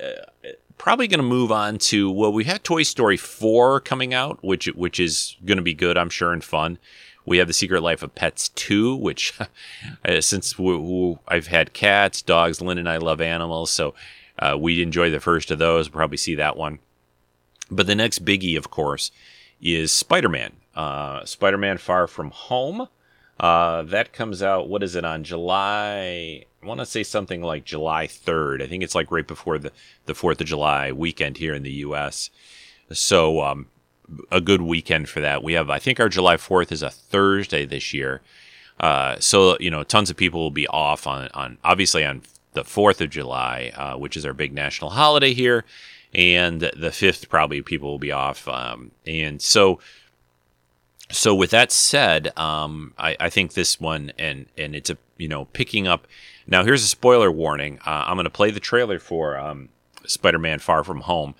probably going to move on to well, we had Toy Story four coming out, which which is going to be good, I'm sure, and fun. We have The Secret Life of Pets 2, which uh, since we, we, I've had cats, dogs, Lynn and I love animals, so uh, we enjoy the first of those. We'll probably see that one. But the next biggie, of course, is Spider Man. Uh, Spider Man Far From Home. Uh, that comes out, what is it, on July? I want to say something like July 3rd. I think it's like right before the, the 4th of July weekend here in the U.S. So, um, a good weekend for that. We have, I think our July 4th is a Thursday this year. Uh, so, you know, tons of people will be off on, on obviously on the 4th of July, uh, which is our big national holiday here. And the 5th, probably people will be off. Um, and so, so with that said, um, I, I, think this one and and it's a you know picking up. Now here's a spoiler warning. Uh, I'm going to play the trailer for um, Spider-Man: Far From Home,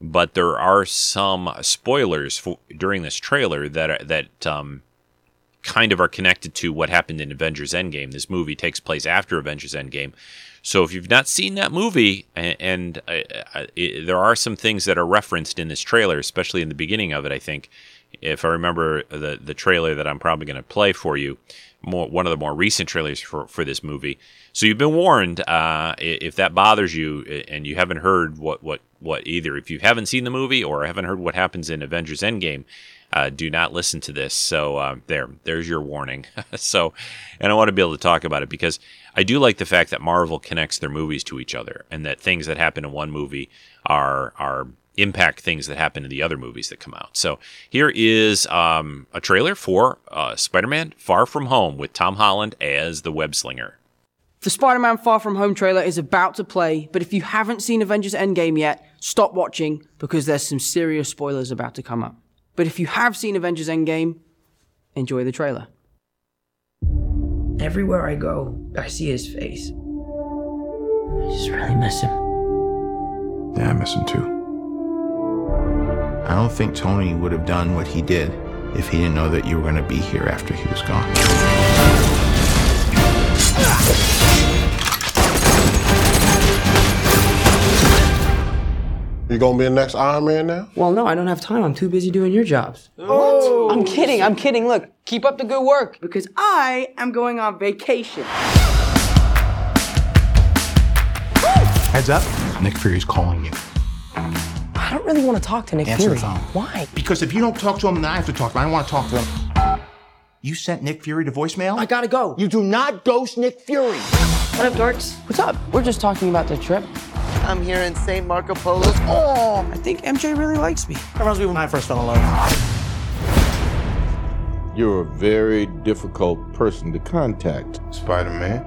but there are some spoilers for, during this trailer that are, that um, kind of are connected to what happened in Avengers: Endgame. This movie takes place after Avengers: Endgame. So if you've not seen that movie, and, and uh, uh, it, there are some things that are referenced in this trailer, especially in the beginning of it, I think if I remember the the trailer that I'm probably going to play for you, more one of the more recent trailers for for this movie. So you've been warned. Uh, if that bothers you and you haven't heard what what what either, if you haven't seen the movie or haven't heard what happens in Avengers Endgame, uh, do not listen to this. So uh, there, there's your warning. so, and I want to be able to talk about it because I do like the fact that Marvel connects their movies to each other, and that things that happen in one movie are are impact things that happen in the other movies that come out. So here is um, a trailer for uh, Spider-Man: Far From Home with Tom Holland as the web slinger. The Spider Man Far From Home trailer is about to play, but if you haven't seen Avengers Endgame yet, stop watching because there's some serious spoilers about to come up. But if you have seen Avengers Endgame, enjoy the trailer. Everywhere I go, I see his face. I just really miss him. Yeah, I miss him too. I don't think Tony would have done what he did if he didn't know that you were going to be here after he was gone. You gonna be the next Iron Man now? Well, no, I don't have time. I'm too busy doing your jobs. What? Oh. I'm kidding. I'm kidding. Look, keep up the good work because I am going on vacation. Heads up, Nick Fury's calling you. I don't really want to talk to Nick Answer Fury. the phone. Why? Because if you don't talk to him, then I have to talk to him. I don't want to talk to him. You sent Nick Fury to voicemail? I gotta go. You do not ghost Nick Fury. What up, dorks? What's up? We're just talking about the trip. I'm here in St. Marco Polo's. Oh, I think MJ really likes me. That reminds me when I first fell in love. You're a very difficult person to contact, Spider Man.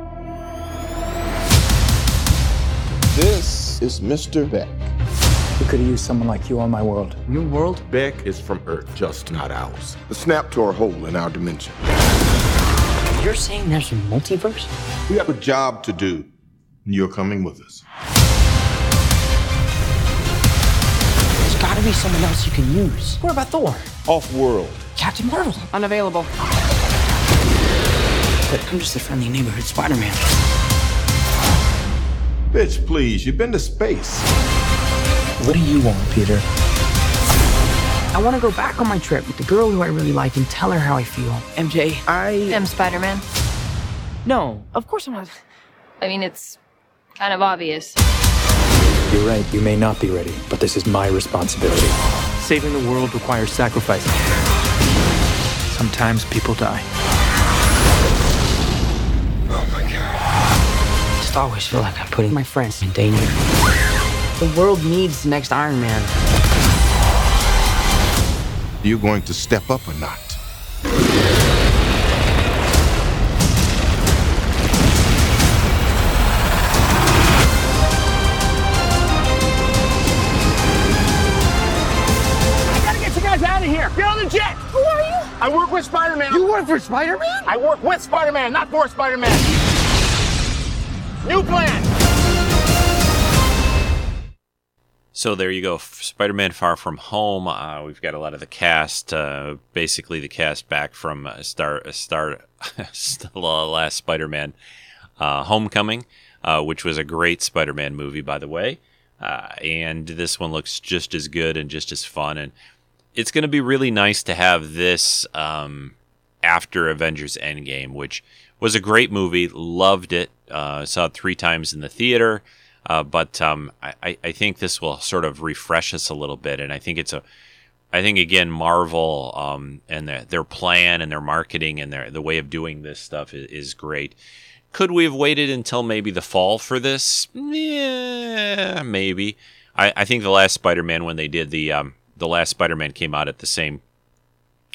This is Mr. Beck. We could have used someone like you on my world. Your world? Beck is from Earth, just not ours. The snap to our hole in our dimension. You're saying there's a multiverse? We have a job to do. and You're coming with us. There's gotta be someone else you can use. What about Thor? Off world. Captain Marvel? Unavailable. But I'm just a friendly neighborhood Spider-Man. Bitch, please, you've been to space. What do you want, Peter? I want to go back on my trip with the girl who I really like and tell her how I feel. MJ, I am Spider-Man. No, of course I'm not. I mean, it's kind of obvious. You're right, you may not be ready, but this is my responsibility. Saving the world requires sacrifice. Sometimes people die. Oh my god. I Just always feel like I'm putting my friends in danger. The world needs the next Iron Man. You going to step up or not? I gotta get you guys out of here. Get on the jet. Who are you? I work with Spider-Man. You work for Spider-Man? I work with Spider-Man, not for Spider-Man. New plan. So there you go, Spider-Man: Far From Home. Uh, we've got a lot of the cast, uh, basically the cast back from uh, Star Star the last Spider-Man, uh, Homecoming, uh, which was a great Spider-Man movie, by the way. Uh, and this one looks just as good and just as fun, and it's going to be really nice to have this um, after Avengers: Endgame, which was a great movie. Loved it. saw it three times in the theater. Uh, but um, I, I think this will sort of refresh us a little bit, and I think it's a, I think again Marvel um, and their, their plan and their marketing and their the way of doing this stuff is, is great. Could we have waited until maybe the fall for this? Yeah, maybe. I, I think the last Spider-Man when they did the um, the last Spider-Man came out at the same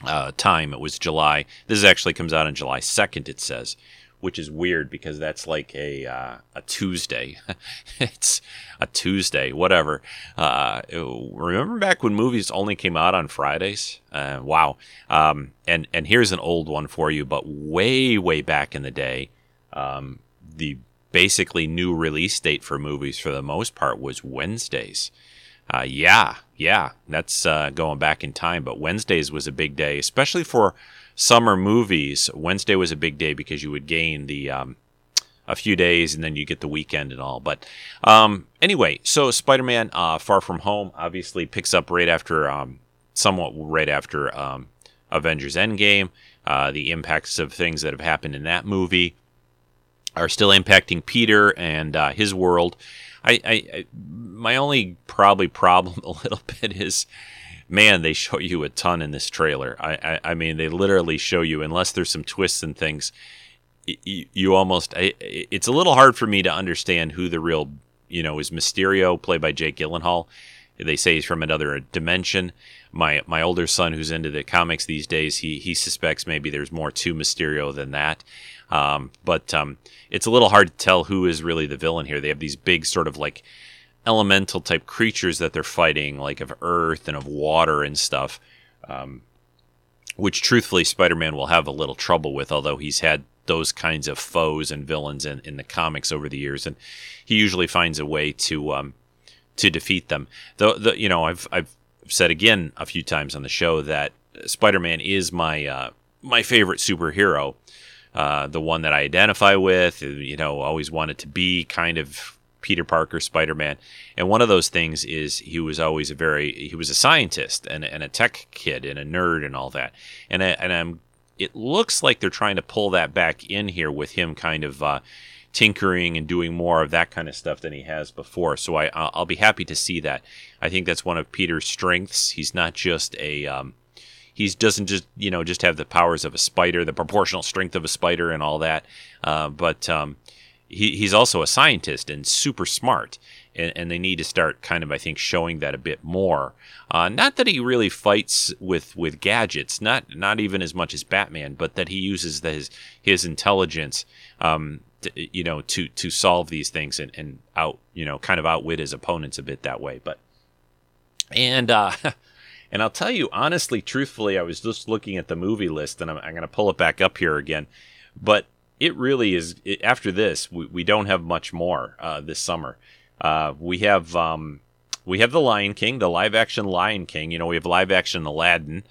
uh, time. It was July. This actually comes out on July second. It says which is weird because that's like a uh, a Tuesday. it's a Tuesday, whatever. Uh, remember back when movies only came out on Fridays? Uh, wow. Um, and and here's an old one for you, but way way back in the day, um, the basically new release date for movies for the most part was Wednesdays. Uh, yeah, yeah, that's uh, going back in time, but Wednesdays was a big day, especially for summer movies, Wednesday was a big day because you would gain the um, a few days and then you get the weekend and all. But um, anyway, so Spider-Man: uh, Far From Home obviously picks up right after, um, somewhat right after um, Avengers: Endgame. Uh, the impacts of things that have happened in that movie are still impacting Peter and uh, his world. I, I, I my only probably problem a little bit is man, they show you a ton in this trailer. I, I, I mean, they literally show you, unless there's some twists and things, you, you almost, I, it's a little hard for me to understand who the real, you know, is Mysterio, played by Jake Gyllenhaal. They say he's from another dimension. My my older son, who's into the comics these days, he he suspects maybe there's more to Mysterio than that. Um, but um, it's a little hard to tell who is really the villain here. They have these big sort of like elemental type creatures that they're fighting, like of earth and of water and stuff, um, which truthfully Spider Man will have a little trouble with, although he's had those kinds of foes and villains in, in the comics over the years, and he usually finds a way to um, to defeat them. Though, the, you know, I've I've said again a few times on the show that Spider Man is my uh, my favorite superhero. Uh, the one that I identify with, you know, always wanted to be kind of Peter Parker, Spider Man. And one of those things is he was always a very he was a scientist and, and a tech kid and a nerd and all that. And I, and I'm it looks like they're trying to pull that back in here with him kind of uh, tinkering and doing more of that kind of stuff than he has before. So I I'll be happy to see that. I think that's one of Peter's strengths. He's not just a um, he doesn't just you know just have the powers of a spider, the proportional strength of a spider, and all that. Uh, but um, he, he's also a scientist and super smart. And, and, they need to start kind of, I think, showing that a bit more. Uh, not that he really fights with, with gadgets, not not even as much as Batman, but that he uses the, his his intelligence um, to, you know, to to solve these things and, and out, you know, kind of outwit his opponents a bit that way. But and uh, and I'll tell you honestly, truthfully, I was just looking at the movie list, and I'm, I'm going to pull it back up here again. But it really is. It, after this, we, we don't have much more uh, this summer. Uh, we have um, we have the Lion King, the live action Lion King. You know, we have live action Aladdin,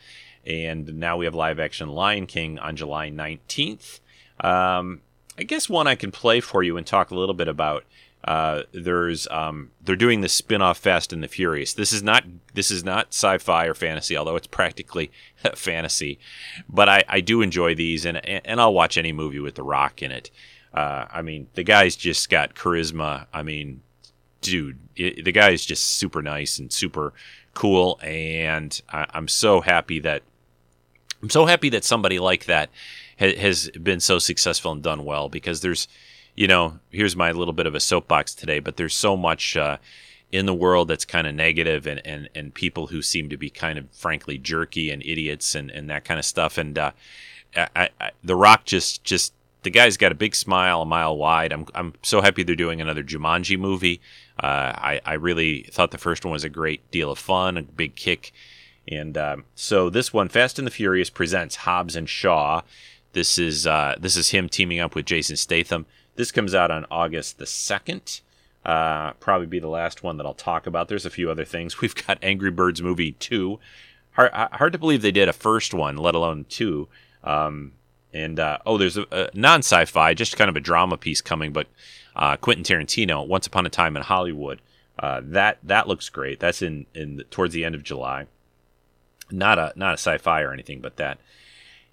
and now we have live action Lion King on July 19th. Um, I guess one I can play for you and talk a little bit about. Uh, there's um, they're doing the spin-off Fast and the Furious. This is not this is not sci-fi or fantasy, although it's practically fantasy. But I, I do enjoy these, and and I'll watch any movie with The Rock in it. Uh, I mean, the guy's just got charisma. I mean, dude, it, the guy is just super nice and super cool, and I, I'm so happy that I'm so happy that somebody like that ha- has been so successful and done well because there's you know, here's my little bit of a soapbox today, but there's so much uh, in the world that's kind of negative and, and, and people who seem to be kind of frankly jerky and idiots and, and that kind of stuff. And uh, I, I, The Rock just, just, the guy's got a big smile a mile wide. I'm, I'm so happy they're doing another Jumanji movie. Uh, I, I really thought the first one was a great deal of fun, a big kick. And um, so this one, Fast and the Furious, presents Hobbs and Shaw. This is uh, this is him teaming up with Jason Statham. This comes out on August the 2nd. Uh, probably be the last one that I'll talk about. There's a few other things. We've got Angry Birds movie 2. Hard, hard to believe they did a first one, let alone two. Um, and uh, oh, there's a, a non sci fi, just kind of a drama piece coming, but uh, Quentin Tarantino, Once Upon a Time in Hollywood. Uh, that that looks great. That's in in the, towards the end of July. Not a not a sci-fi or anything, but that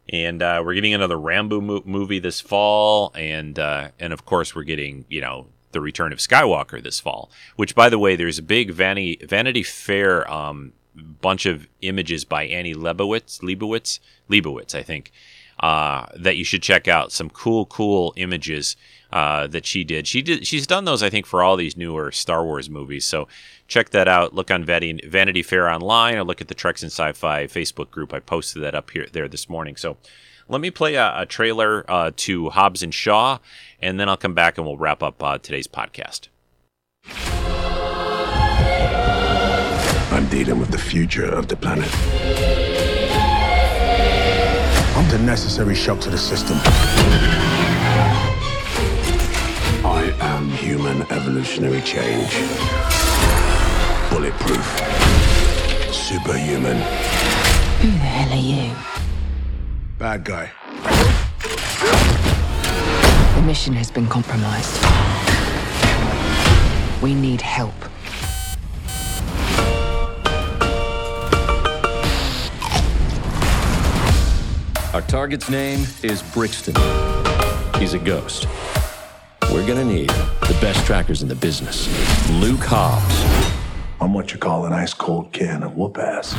and uh, we're getting another Rambo mo- movie this fall, and uh, and of course we're getting you know the Return of Skywalker this fall. Which, by the way, there's a big Vanity Vanity Fair um, bunch of images by Annie Leibovitz, Leibovitz, Leibovitz, I think, uh, that you should check out. Some cool, cool images uh, that she did. She did. She's done those, I think, for all these newer Star Wars movies. So check that out. Look on Vanity Fair online, or look at the Treks and Sci-Fi Facebook group. I posted that up here there this morning. So let me play a, a trailer uh, to Hobbs and Shaw, and then I'll come back and we'll wrap up uh, today's podcast. I'm dealing with the future of the planet. I'm the necessary shock to the system. I am human evolutionary change. Bulletproof. Superhuman. Who the hell are you? Bad guy. The mission has been compromised. We need help. Our target's name is Brixton. He's a ghost. We're gonna need the best trackers in the business. Luke Hobbs. I'm what you call an ice cold can of whoop ass.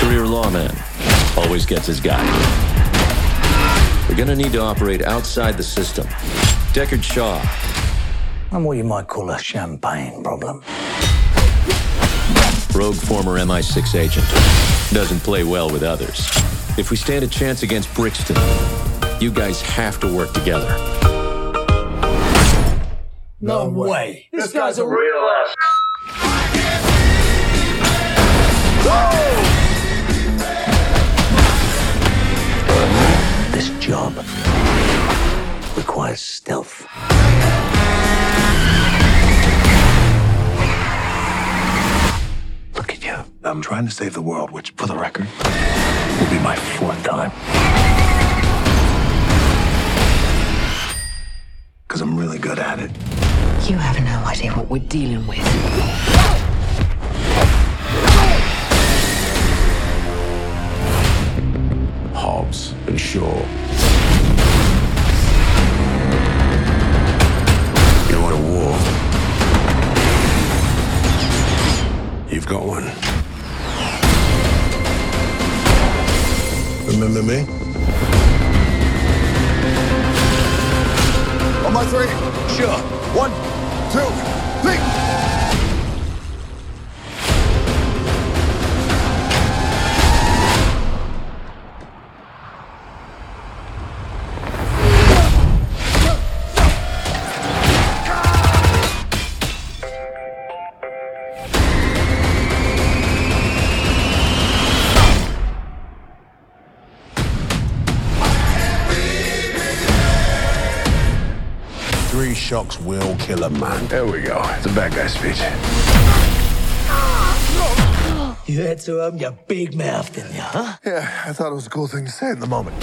Career lawman. Always gets his guy. We're gonna need to operate outside the system. Deckard Shaw. I'm what you might call a champagne problem. Rogue former MI6 agent. Doesn't play well with others. If we stand a chance against Brixton, you guys have to work together. No way. This guy's a real ass. This job requires stealth. Look at you. I'm trying to save the world, which, for the record, will be my fourth time. Because I'm really good at it. You have no idea what we're dealing with. Hobbs and Shaw. You want a war? You've got one. Remember me? On my three. Sure. One, two, three. Shocks will kill a man. There we go. It's a bad guy speech. You had to open your big mouth, didn't you, huh? Yeah, I thought it was a cool thing to say in the moment.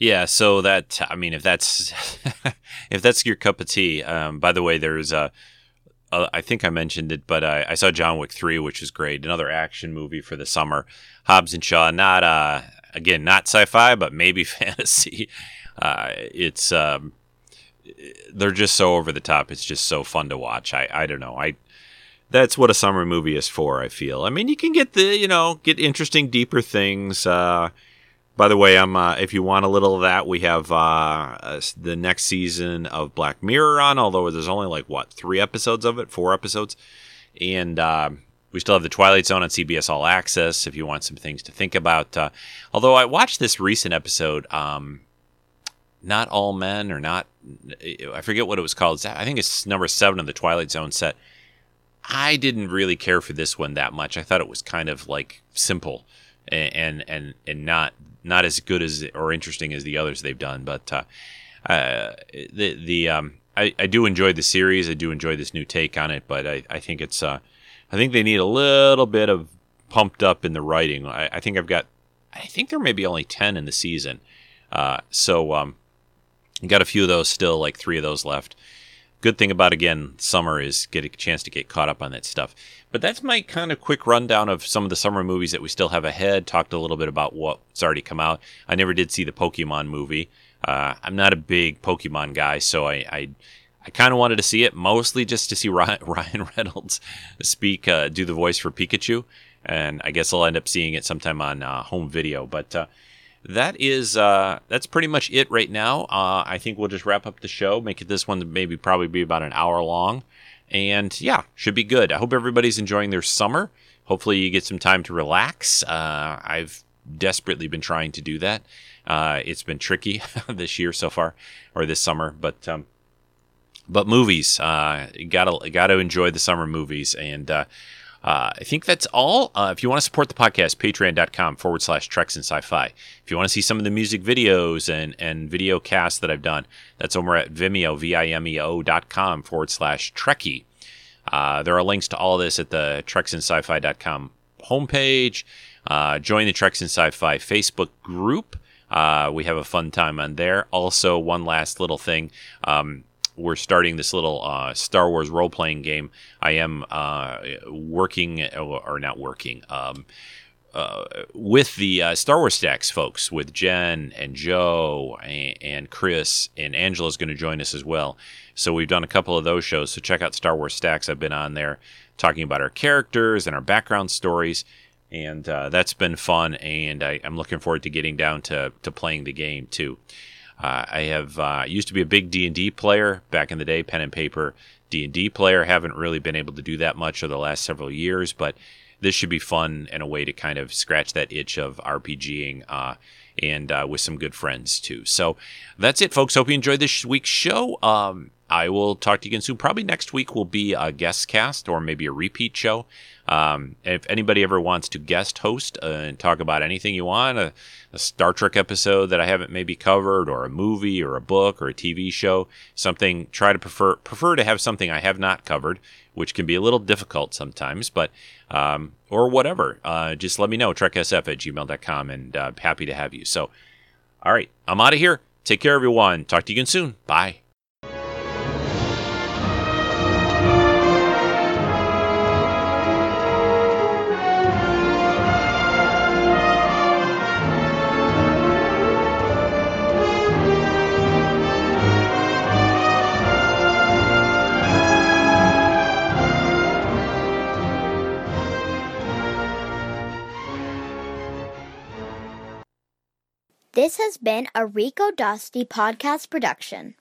Yeah, so that I mean, if that's if that's your cup of tea. Um, by the way, there's a, a I think I mentioned it, but I, I saw John Wick three, which was great. Another action movie for the summer. Hobbs and Shaw, not uh again not sci-fi, but maybe fantasy. Uh, it's um, they're just so over the top. It's just so fun to watch. I I don't know. I that's what a summer movie is for. I feel. I mean, you can get the you know get interesting, deeper things. Uh, by the way, I'm uh, if you want a little of that, we have uh, uh, the next season of Black Mirror on. Although there's only like what three episodes of it, four episodes, and uh, we still have the Twilight Zone on CBS All Access. If you want some things to think about, uh, although I watched this recent episode, um, not all men or not, I forget what it was called. I think it's number seven of the Twilight Zone set. I didn't really care for this one that much. I thought it was kind of like simple and and and not not as good as or interesting as the others they've done. But uh, uh, the the um, I, I do enjoy the series. I do enjoy this new take on it. But I, I think it's uh, I think they need a little bit of pumped up in the writing. I, I think I've got I think there may be only ten in the season. Uh, so um, got a few of those still, like three of those left. Good thing about again summer is get a chance to get caught up on that stuff. But that's my kind of quick rundown of some of the summer movies that we still have ahead. Talked a little bit about what's already come out. I never did see the pokemon movie. Uh, i'm not a big pokemon guy so i i, I kind of wanted to see it mostly just to see ryan reynolds speak uh, do the voice for pikachu. And i guess i'll end up seeing it sometime on uh, home video. But uh, that is uh, that's pretty much it right now. Uh, I think we'll just wrap up the show, make it this one maybe probably be about an hour long, and yeah, should be good. I hope everybody's enjoying their summer. Hopefully, you get some time to relax. Uh, I've desperately been trying to do that. Uh, it's been tricky this year so far, or this summer, but um, but movies, uh, gotta gotta enjoy the summer movies and. Uh, uh, I think that's all. Uh, if you want to support the podcast, patreon.com forward slash treks and sci fi. If you want to see some of the music videos and, and video casts that I've done, that's over at Vimeo, V I M E O dot com forward slash Trekkie. Uh, there are links to all this at the treksandSci-Fi.com homepage. Uh, join the Treks and Sci-Fi Facebook group. Uh, we have a fun time on there. Also, one last little thing. Um, we're starting this little uh, Star Wars role playing game. I am uh, working, or not working, um, uh, with the uh, Star Wars Stacks folks, with Jen and Joe and, and Chris, and Angela's going to join us as well. So we've done a couple of those shows. So check out Star Wars Stacks. I've been on there talking about our characters and our background stories. And uh, that's been fun, and I, I'm looking forward to getting down to, to playing the game too. Uh, I have uh, used to be a big D and D player back in the day, pen and paper D and D player. Haven't really been able to do that much over the last several years, but this should be fun and a way to kind of scratch that itch of RPGing uh, and uh, with some good friends too. So that's it, folks. Hope you enjoyed this week's show. Um, I will talk to you again soon. Probably next week will be a guest cast or maybe a repeat show. Um, if anybody ever wants to guest host uh, and talk about anything you want, a, a, Star Trek episode that I haven't maybe covered, or a movie, or a book, or a TV show, something, try to prefer prefer to have something I have not covered, which can be a little difficult sometimes, but um, or whatever. Uh, just let me know, treksf at gmail.com, and uh, happy to have you. So, all right, I'm out of here. Take care, everyone. Talk to you again soon. Bye. This has been a Rico Dosty podcast production.